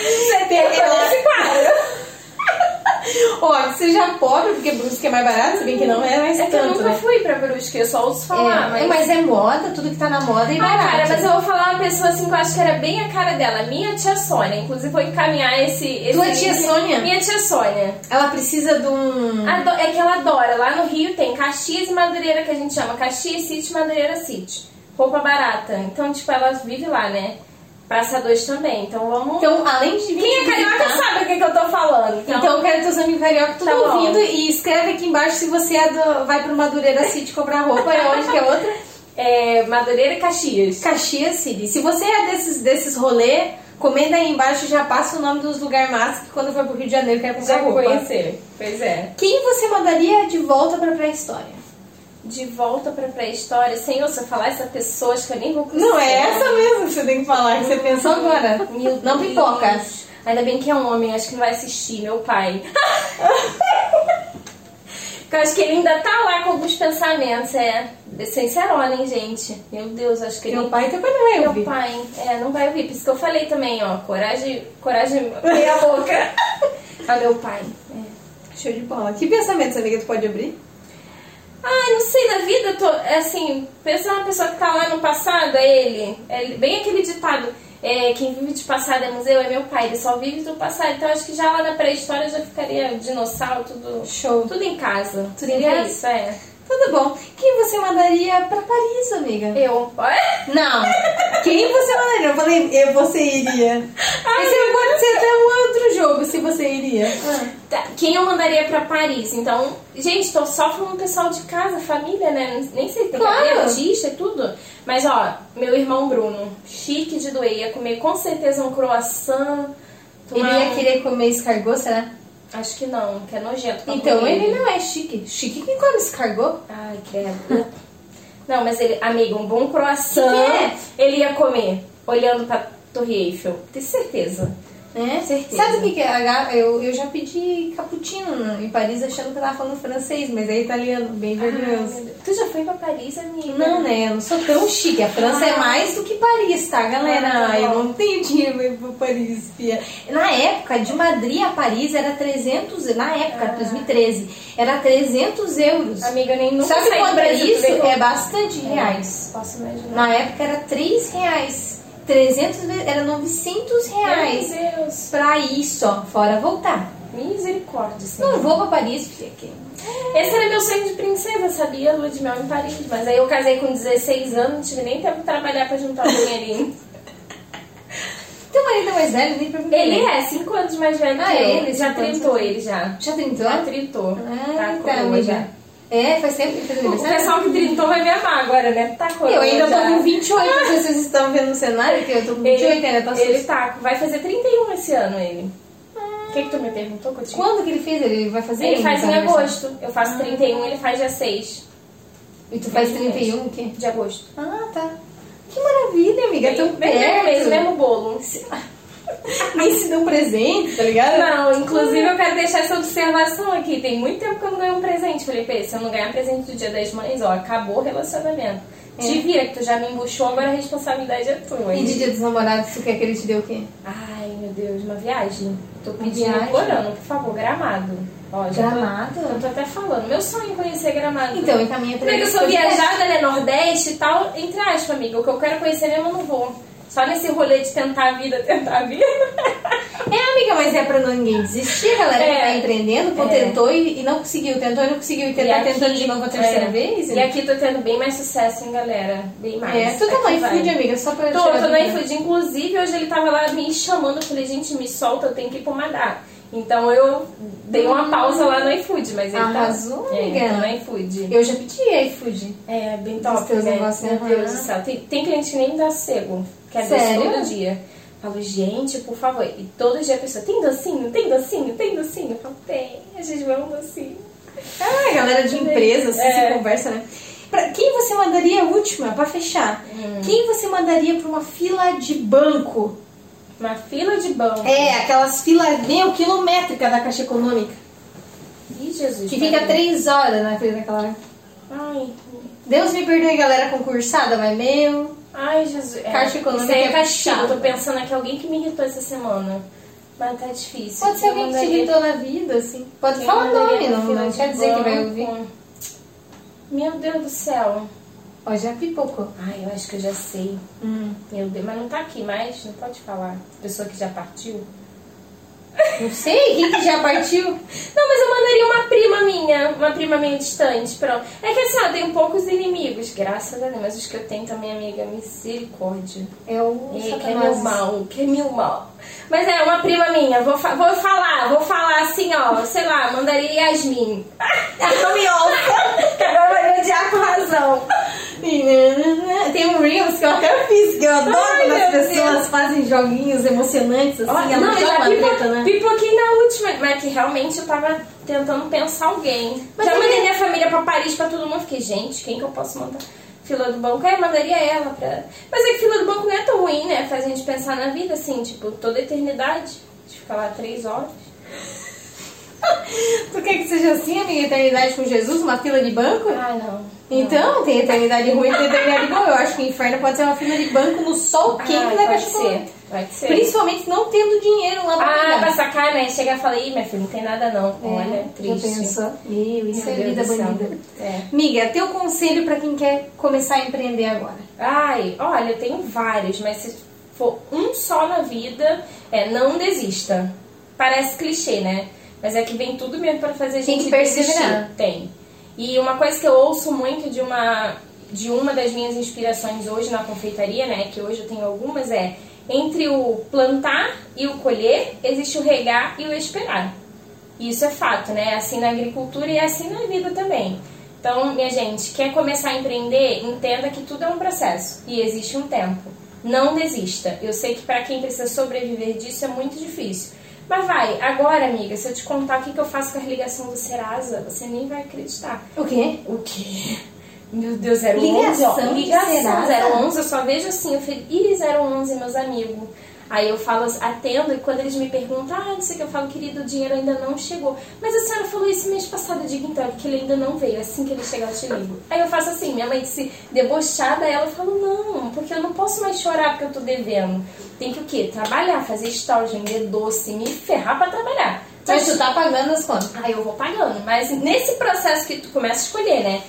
Você tem esse quadro. Ó, que seja pobre, porque Brusque é mais barato, se bem que não é mais É que eu tanto, nunca né? fui pra Brusque, eu só ouço falar, é, mas... é, mas é moda, tudo que tá na moda é Ah, barato. cara, mas eu vou falar uma pessoa assim que eu acho que era bem a cara dela. Minha tia Sônia. Inclusive, vou encaminhar esse. esse Tua tia. Sônia? Minha tia Sônia. Ela precisa de um... Ado- É que ela adora. Lá no Rio tem Caxias e Madureira, que a gente chama Caxias City Madureira City. Roupa barata. Então, tipo, ela vive lá, né? Praça 2 também. Então vamos. Então, além de Quem é carioca sabe o que, que eu tô falando. Então, Então, eu quero teus amigos carioca tudo Tá ouvindo e escreve aqui embaixo se você é do- vai pro Madureira City comprar roupa. É onde que é outra? é Madureira e Caxias. Caxias City. Se você é desses, desses rolê, comenta aí embaixo e já passa o nome dos lugares massa que quando for pro Rio de Janeiro eu quero comprar Já roupa. conhecer. Pois é. Quem você mandaria de volta pra pré-história? De volta pra pré-história. Senhor, se eu falar essa pessoa, acho que eu nem vou conseguir. Não, é essa mesmo que você tem que falar, que você pensou agora. Meu Não Deus. pipoca. Ainda bem que é um homem, acho que não vai assistir, meu pai. Eu acho que ele ainda tá lá com alguns pensamentos, é. Sincerona, hein, gente? Meu Deus, acho que ele. Meu pai também não Meu ouvir. pai, é, não vai ouvir. Por isso que eu falei também, ó. Coragem, coragem, meia boca. ah, meu pai. É. Show de bola. Que pensamentos, amiga, tu pode abrir? Ah, não sei, na vida, tô, assim, pensa uma pessoa que tá lá no passado, é ele. É bem aquele ditado, é, quem vive de passado é museu, é meu pai, ele só vive do passado. Então acho que já lá na pré-história já ficaria dinossauro, tudo, Show. tudo em casa. Tudo em casa? isso, é. Tudo bom. Quem você mandaria pra Paris, amiga? Eu. Não. Quem você mandaria? Eu falei, eu, você iria. Esse pode ser até um outro jogo, se você iria. Tá, Quem eu mandaria pra Paris? Então, gente, tô só falando pessoal de casa, família, né? Nem sei, tem Claro. artista e tudo. Mas, ó, meu irmão Bruno, chique de doer, ia comer com certeza um croissant. Ele ia um- querer comer escargot, será? Acho que não, que é nojento Então comer. ele não é chique. Chique quem come escargot? Ai, credo. Não, mas ele, amigo, um bom croissant Que ele ia comer, olhando pra Torre Eiffel. Tenho certeza. É? Certeza. Sabe o que, que é? Eu, eu já pedi cappuccino no- em Paris achando que eu tava falando francês, mas é italiano, bem vergonhoso. Deus. tu já foi pra Paris, amiga? Não, né? Eu não sou tão chique. A França é mais do que Paris, tá, galera? Ah, tá eu não tenho dinheiro pra ir pra Paris, fia. Na época, de Madrid a Paris era 300... Na época, 2013, era 300 euros. Amiga, eu nem nunca Sabe quanto é isso? É bastante reais. Posso imaginar. Na época era 3 reais. 300 vezes... Era 900 reais. Meu Deus. Pra ir só, fora voltar. Misericórdia, senhor. Não vou pra Paris, filha. que- Esse era meu sonho de princesa, sabia? Lua de mel em Paris. Mas aí eu casei com 16 anos, não tive nem tempo de trabalhar pra juntar o dinheirinho. Teu marido é mais velho, nem perguntei. ele é 5 anos mais velho Ah, que eu. ele? Já anos tritou ele já. Já tentou? Já tritou. Ah, tá tá, amiga. já. É, faz tempo que fez O aniversário. pessoal que trintou vai me amar agora, né? Tá coroa Eu ainda já. tô com 28, não sei se vocês estão vendo no cenário, que eu tô com 28 ainda, tá ele tá, vai fazer 31 esse ano, ele. O que, que tu me perguntou, Coutinho? Quando que ele fez? Ele vai fazer Ele faz em agosto. Eu faço 31, ele faz dia 6 E tu faz Mesmo 31 o quê? de agosto. Ah, tá. Que maravilha, amiga, é tão Bem- bem perto. mesmo, mesmo bolo. Nem se deu um presente, tá ligado? Não, inclusive eu quero deixar essa observação aqui. Tem muito tempo que eu não ganho um presente, Felipe. Se eu não ganhar presente do dia das mães, ó, acabou o relacionamento. Te vira, que tu já me embuchou, agora a responsabilidade é tua. E de dia dos namorados, tu quer que ele te dê o quê? Ai, meu Deus, uma viagem. Tô pedindo viagem? por ano, por favor, gramado. Ó, já tô- Gramado? eu tô até falando. Meu sonho é conhecer gramado. Então, encaminha pra Porque ele. eu sou viajada, né? Nordeste e tal, entre aspas, amiga. O que eu quero conhecer mesmo eu não vou. Só nesse rolê de tentar a vida, tentar a vida. É, amiga, mas é pra não ninguém desistir, galera que É. tá empreendendo, pô, É. tentou e, e não conseguiu, tentou e não conseguiu, e tentar aqui- tentando de novo a terceira é. vez. E aqui tô tendo bem mais sucesso, hein, galera? Bem mais. É, tu tá no iFood, amiga, só pra Tô, tô no iFood. Inclusive, hoje ele tava lá me chamando. Eu falei, gente, me solta, eu tenho que ir pro Madá. Então eu dei uma pausa lá no iFood, mas ele Arrasou, tá. amiga. É, no iFood. Eu já pedi iFood. É, bem Dos top, né? negócios, Meu. Deus do céu. Tem, tem cliente que nem dá sossego. Quer Sério? doce todo dia. Falo, gente, por favor. E todo dia a pessoa, tem docinho? Tem docinho? Tem docinho? Eu falo, tem. A gente vai um docinho. Ah, galera de empresa, assim, É. se conversa, né? Pra quem você mandaria a última, pra fechar? Hum. Quem você mandaria pra uma fila de banco? Uma fila de banco. É, aquelas filas meio quilométricas da Caixa Econômica. Ih, Jesus. Que fica três horas na fila daquela. Ai, Deus me perdoe, galera concursada, mas meu. ai, Jesus. É, Caixa econômica Isso é é castigo. puxado. Tô pensando aqui alguém que me irritou essa semana. Mas tá difícil. Pode ser alguém que te irritou na vida, assim. Pode falar nome, não, não quer dizer que vai ouvir. Meu Deus do céu. Ó, já pipocou. Ai, eu acho que eu já sei. Hum. Meu Deus, mas não tá aqui mais, não pode falar. Pessoa que já partiu. Não sei, quem que já partiu? Não, mas eu mandaria uma prima minha, uma prima minha distante, pronto. É que assim, ó, eu tenho poucos inimigos, graças a Deus, mas os que eu tenho também, amiga, misericórdia. É o É, que é Satanás. meu mal, que é meu mal. Mas é uma prima minha, vou, fa- vou falar, vou falar assim, ó, sei lá, mandaria Yasmin. Me ouça, que agora vai odiar com razão. Tem um Reels que eu até fiz, que eu adoro Ai, quando as pessoas Deus. fazem joguinhos emocionantes, assim, Olha, ela não, já uma pipo, treta, né? pipoquei na última, mas que realmente eu tava tentando pensar alguém. Mas já mandei minha família pra Paris pra todo mundo. Fiquei, gente, quem que eu posso mandar? Fila do banco, é, eu mandaria ela pra. Mas é que fila do banco não é tão ruim, né? Faz a gente pensar na vida, assim, tipo, toda a eternidade. De ficar lá três horas. Tu quer que seja assim, amiga, eternidade com Jesus, uma fila de banco? Ai, não. Então, tem eternidade ruim e tem eternidade boa. Eu acho que o inferno pode ser uma fila de banco no sol quente Ai, da. Econômica. Pode ser. Principalmente não tendo dinheiro lá pra Ah, pegar. pra sacar, né? Chega e fala, ih, minha filha, não tem nada não. Olha, É, triste. Já pensou? Meu, isso é vida bandida. É. Amiga, teu conselho pra quem quer começar a empreender agora? Ai, olha, eu tenho vários, mas se for um só na vida, é não desista. Parece clichê, né? Mas é que vem tudo mesmo pra fazer a Tem gente que perseverar. desistir. Tem. E uma coisa que eu ouço muito de uma de uma das minhas inspirações hoje na confeitaria, né, que hoje eu tenho algumas é entre o plantar e o colher, existe o regar e o esperar. Isso é fato, né? Assim na agricultura e assim na vida também. Então, minha gente, quer começar a empreender, entenda que tudo é um processo e existe um tempo. Não desista. Eu sei que para quem precisa sobreviver disso é muito difícil. Mas vai, agora, amiga, se eu te contar o que, que eu faço com a ligação do Serasa, você nem vai acreditar. O quê? O quê? Meu Deus, 011, Ligação ó. Ligação Serasa? 011, eu só vejo assim, eu falei, ih, 011, meus amigos. Aí eu falo, atendo, e quando eles me perguntam, ah, não sei o que, eu falo, querido, o dinheiro ainda não chegou. Mas a senhora falou isso mês passado, eu digo, então, é que ele ainda não veio, assim que ele chegar eu te ligo. Aí eu faço assim, minha mãe disse, debochada, ela falou, não, porque eu não posso mais chorar porque eu tô devendo. Tem que o quê? Trabalhar, fazer stories, vender doce, me ferrar pra trabalhar. Mas tu tá pagando as contas. Aí eu vou pagando. Mas nesse processo que tu começa a escolher, né?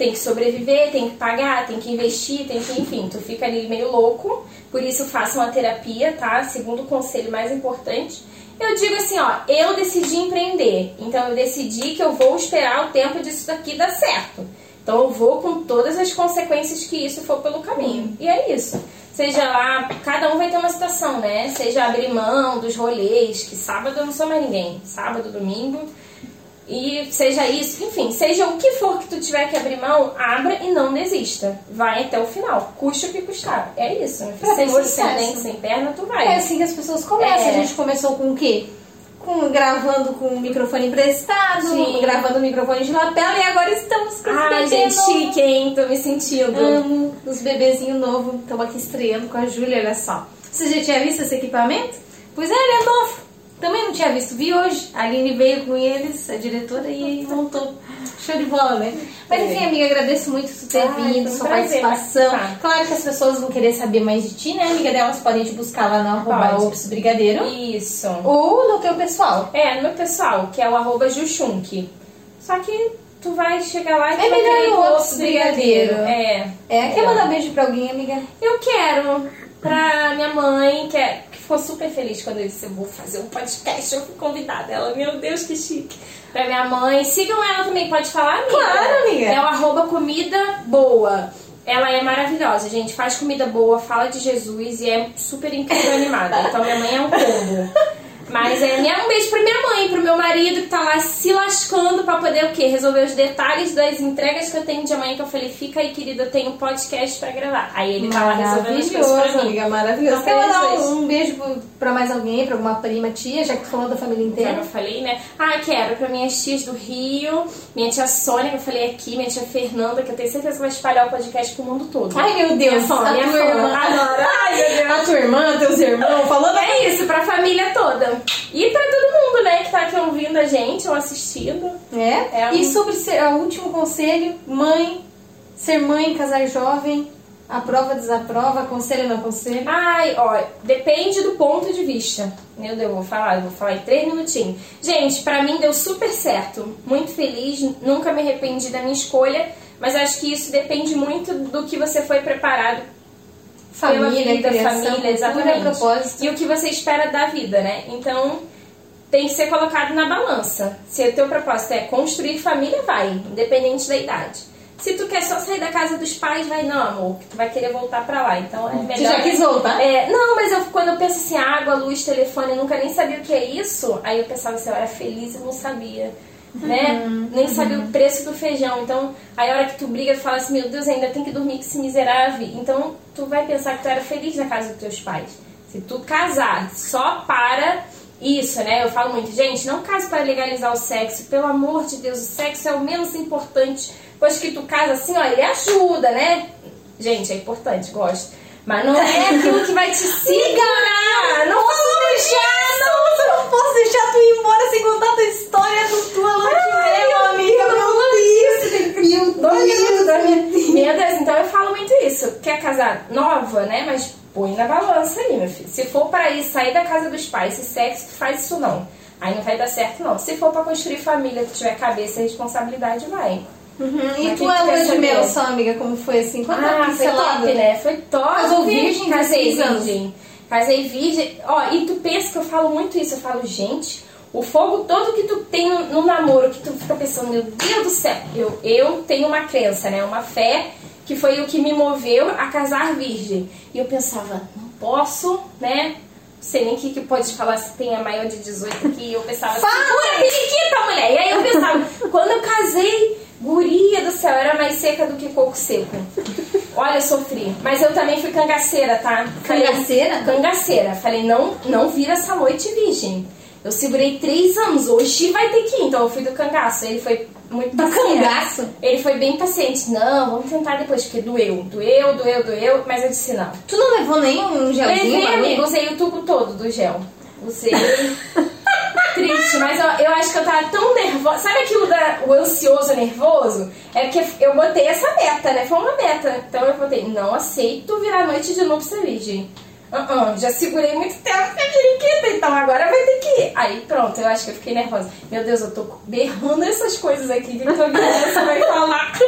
Tem que sobreviver, tem que pagar, tem que investir, tem que, enfim, tu fica ali meio louco. Por isso faça uma terapia, tá? Segundo conselho mais importante. Eu digo assim, ó, eu decidi empreender. Então eu decidi que eu vou esperar o tempo disso daqui dar certo. Então eu vou com todas as consequências que isso for pelo caminho. E é isso. Seja lá, cada um vai ter uma situação, né? Seja abrir mão dos rolês, que sábado eu não sou mais ninguém. Sábado, domingo. E seja isso, enfim, seja o que for que tu tiver que abrir mão, abra e não desista. Vai até o final, custe o que custar. É isso. Pra Sem olho, sem perna, tu vai. É assim que as pessoas começam. É. A gente começou com o quê? Com, gravando com o microfone emprestado, Sim. gravando o microfone de lapela e agora estamos com os Ai, bebês gente, chique, hein? Tô me sentindo. Amo os bebezinhos novos. Estamos aqui estreando com a Júlia, olha só. Você já tinha visto esse equipamento? Pois é, ele é novo. Também não tinha visto, vi hoje. A Aline veio com eles, a diretora, e montou. Show de bola, né? Mas enfim, amiga, agradeço muito tu ter Ai, vindo, foi um sua prazer participação. participar. Claro que as pessoas vão querer saber mais de ti, né, amiga? Delas podem te buscar lá no arroba. Ops Brigadeiro. Isso. Ou no teu pessoal. É, no meu pessoal, que é o arroba Juchunk. Só que tu vai chegar lá e É melhor outro Ops Brigadeiro. É. É, quer É. mandar um beijo pra alguém, amiga? Eu quero pra minha mãe, que, é, ficou super feliz quando eu disse eu vou fazer um podcast, eu fui convidada. Ela, meu Deus, que chique. Pra minha mãe. Sigam ela também, pode falar, amiga? Claro, amiga. É o arroba comida boa. Ela é maravilhosa, gente. Faz comida boa, fala de Jesus e é super incrível animada. Então minha mãe é um combo. Mas é minha, um beijo pra minha mãe, pro meu marido que tá lá se lascando pra poder o quê? Resolver os detalhes das entregas que eu tenho de amanhã que eu falei, fica aí, querida, eu tenho um podcast pra gravar. Aí ele tá lá resolvendo as coisas pra mim. amiga, maravilhoso. Então, Quer mandar um, um beijo pra mais alguém, pra alguma prima, tia, já que tu falou da família Já inteira? que eu falei, né? Ah, quero pra minhas tias do Rio, minha tia Sônia, que eu falei aqui, minha tia Fernanda, que eu tenho certeza que vai espalhar o podcast pro mundo todo. Ai, meu Deus, minha a minha tua irmã. Adoro. Ai, meu Deus. A tua irmã, teus irmãos, falando É isso, pra família toda. E pra todo mundo, né, que tá aqui ouvindo a gente ou assistindo. É? É e um- sobre ser, o último conselho, mãe, ser mãe, casar jovem, aprova, desaprova, aconselho, não aconselho. Ai, ó, depende do ponto de vista. Meu Deus, eu vou falar, eu vou falar em três minutinhos. Gente, pra mim deu super certo. Muito feliz, nunca me arrependi da minha escolha, mas acho que isso depende muito do que você foi preparado Família, vida, criação, família, exatamente. propósito. E o que você espera da vida, né? Então, tem que ser colocado na balança. Se o teu propósito é construir família, vai, independente da idade. Se tu quer só sair da casa dos pais, vai não, amor, que tu vai querer voltar pra lá. Então é melhor. Tu já quis voltar? É, não, mas eu, quando eu penso assim, água, luz, telefone, eu nunca nem sabia o que é isso. Aí eu pensava assim, eu era feliz e não sabia. Né? Uhum, Nem sabia o preço do feijão. Então, aí a hora que tu briga, tu fala assim, meu Deus, ainda tem que dormir com esse miserável. Então, tu vai pensar que tu era feliz na casa dos teus pais. Se tu casar só para isso, né? Eu falo muito, gente, não case para legalizar o sexo. Pelo amor de Deus, o sexo é o menos importante. Pois que tu casa assim, ó, ele ajuda, né? Gente, é importante, gosto. Mas não é aquilo que vai te segurar. Não posso deixar, não. Eu não posso deixar tu ir embora sem contar a tua história do tua lua de mel, amiga. Meu Deus. Meu Deus. Meu Deus, então eu falo muito casar nova, né? Mas põe na balança aí, meu filho. Se for pra ir sair da casa dos pais, se sexo, tu faz isso não. Aí não vai dar certo, não. Se for pra construir família, que tiver cabeça e responsabilidade, vai. Uhum. E tua quem lua de mel, só, amiga, como foi assim? Conta Ah, foi top, né? Foi top. Casou virgem, Casei 16 anos. virgem. Casei virgem. Ó, e tu pensa que eu falo muito isso. Eu falo, gente, o fogo todo que tu tem no, no namoro, que tu fica pensando, meu Deus do céu. Eu, eu tenho uma crença, né? Uma fé que foi o que me moveu a casar virgem. E eu pensava, não posso, né? Não sei nem o que, que pode falar se tem a maior de 18 aqui. Eu pensava, segura a periquita, mulher! E aí eu pensava, quando eu casei, guria do céu, era mais seca do que coco seco. Olha, eu sofri. Mas eu também fui cangaceira, tá? Falei- Cangaceira? Cangaceira. Falei, não, não vira essa noite virgem. Eu segurei três anos, hoje vai ter que ir. Então eu fui do cangaço. Ele foi muito Do paciente. cangaço? Ele foi bem paciente. Não, vamos tentar depois, porque doeu. Doeu, doeu, doeu. Mas eu disse não. Tu não levou nem um gelzinho? Levei, amigo, usei o tubo todo do gel. Usei. Triste, mas eu, eu acho que eu tava tão nervosa. Sabe aquilo da o ansioso nervoso? É porque eu botei essa meta, né? Foi uma meta. Então eu botei, não aceito virar noite de novo ser virgem. Uh-uh, já segurei muito tempo essa periquita, então agora vai ter que ir. Aí pronto, eu acho que eu fiquei nervosa. Meu Deus, eu tô berrando essas coisas aqui que tua criança vai falar.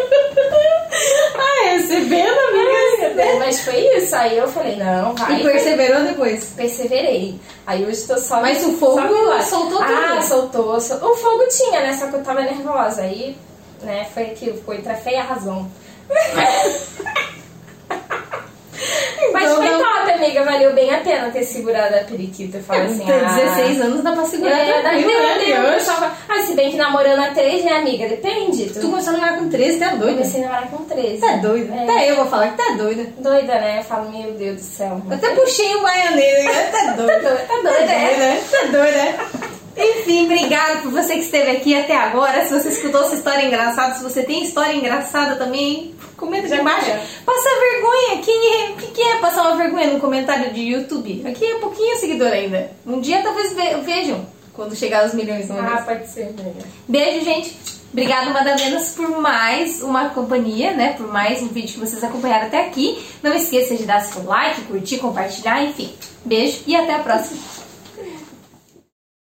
Ah, recebendo, amiga. Mas foi isso. Aí eu falei, não, vai. E perseverou depois? perseverei. Aí hoje tô só. Mas o fogo soltou tudo. Ah, soltou, sol- O fogo tinha, né? Só que eu tava nervosa. Aí, né, foi aquilo, ficou entre a fé e razão. Mas Então foi não- top, amiga. Valeu bem a pena ter segurado a periquita. Eu falo assim, ah, 16 anos, dá pra segurar É, tranquilo, né? Tava- Ah, se bem que namorando a três, né, amiga? Depende. Tu começou a namorar com 13, tá doida? comecei a namorar com 13. Tá doida. É. Até eu vou falar que tá doida. Doida, né? Eu falo, meu Deus do céu. Eu até puxei o baianeiro, né? Tá doida. Tá doida, tá doida, Tá é? doida, tá doida. Enfim, obrigado por você que esteve aqui até agora. Se você escutou essa história engraçada, se você tem história engraçada também, comenta aqui embaixo. é. Passa vergonha. Quem, o que, que é passar uma vergonha no comentário de YouTube? Aqui é pouquinho seguidor ainda. Um dia talvez ve- vejam quando chegar aos milhões. Não é Ah, pode ser. Beijo, gente. Obrigada, Madalenas, por mais uma companhia, né? Por mais um vídeo que vocês acompanharam até aqui. Não esqueça de dar seu like, curtir, compartilhar, enfim. Beijo e até a próxima.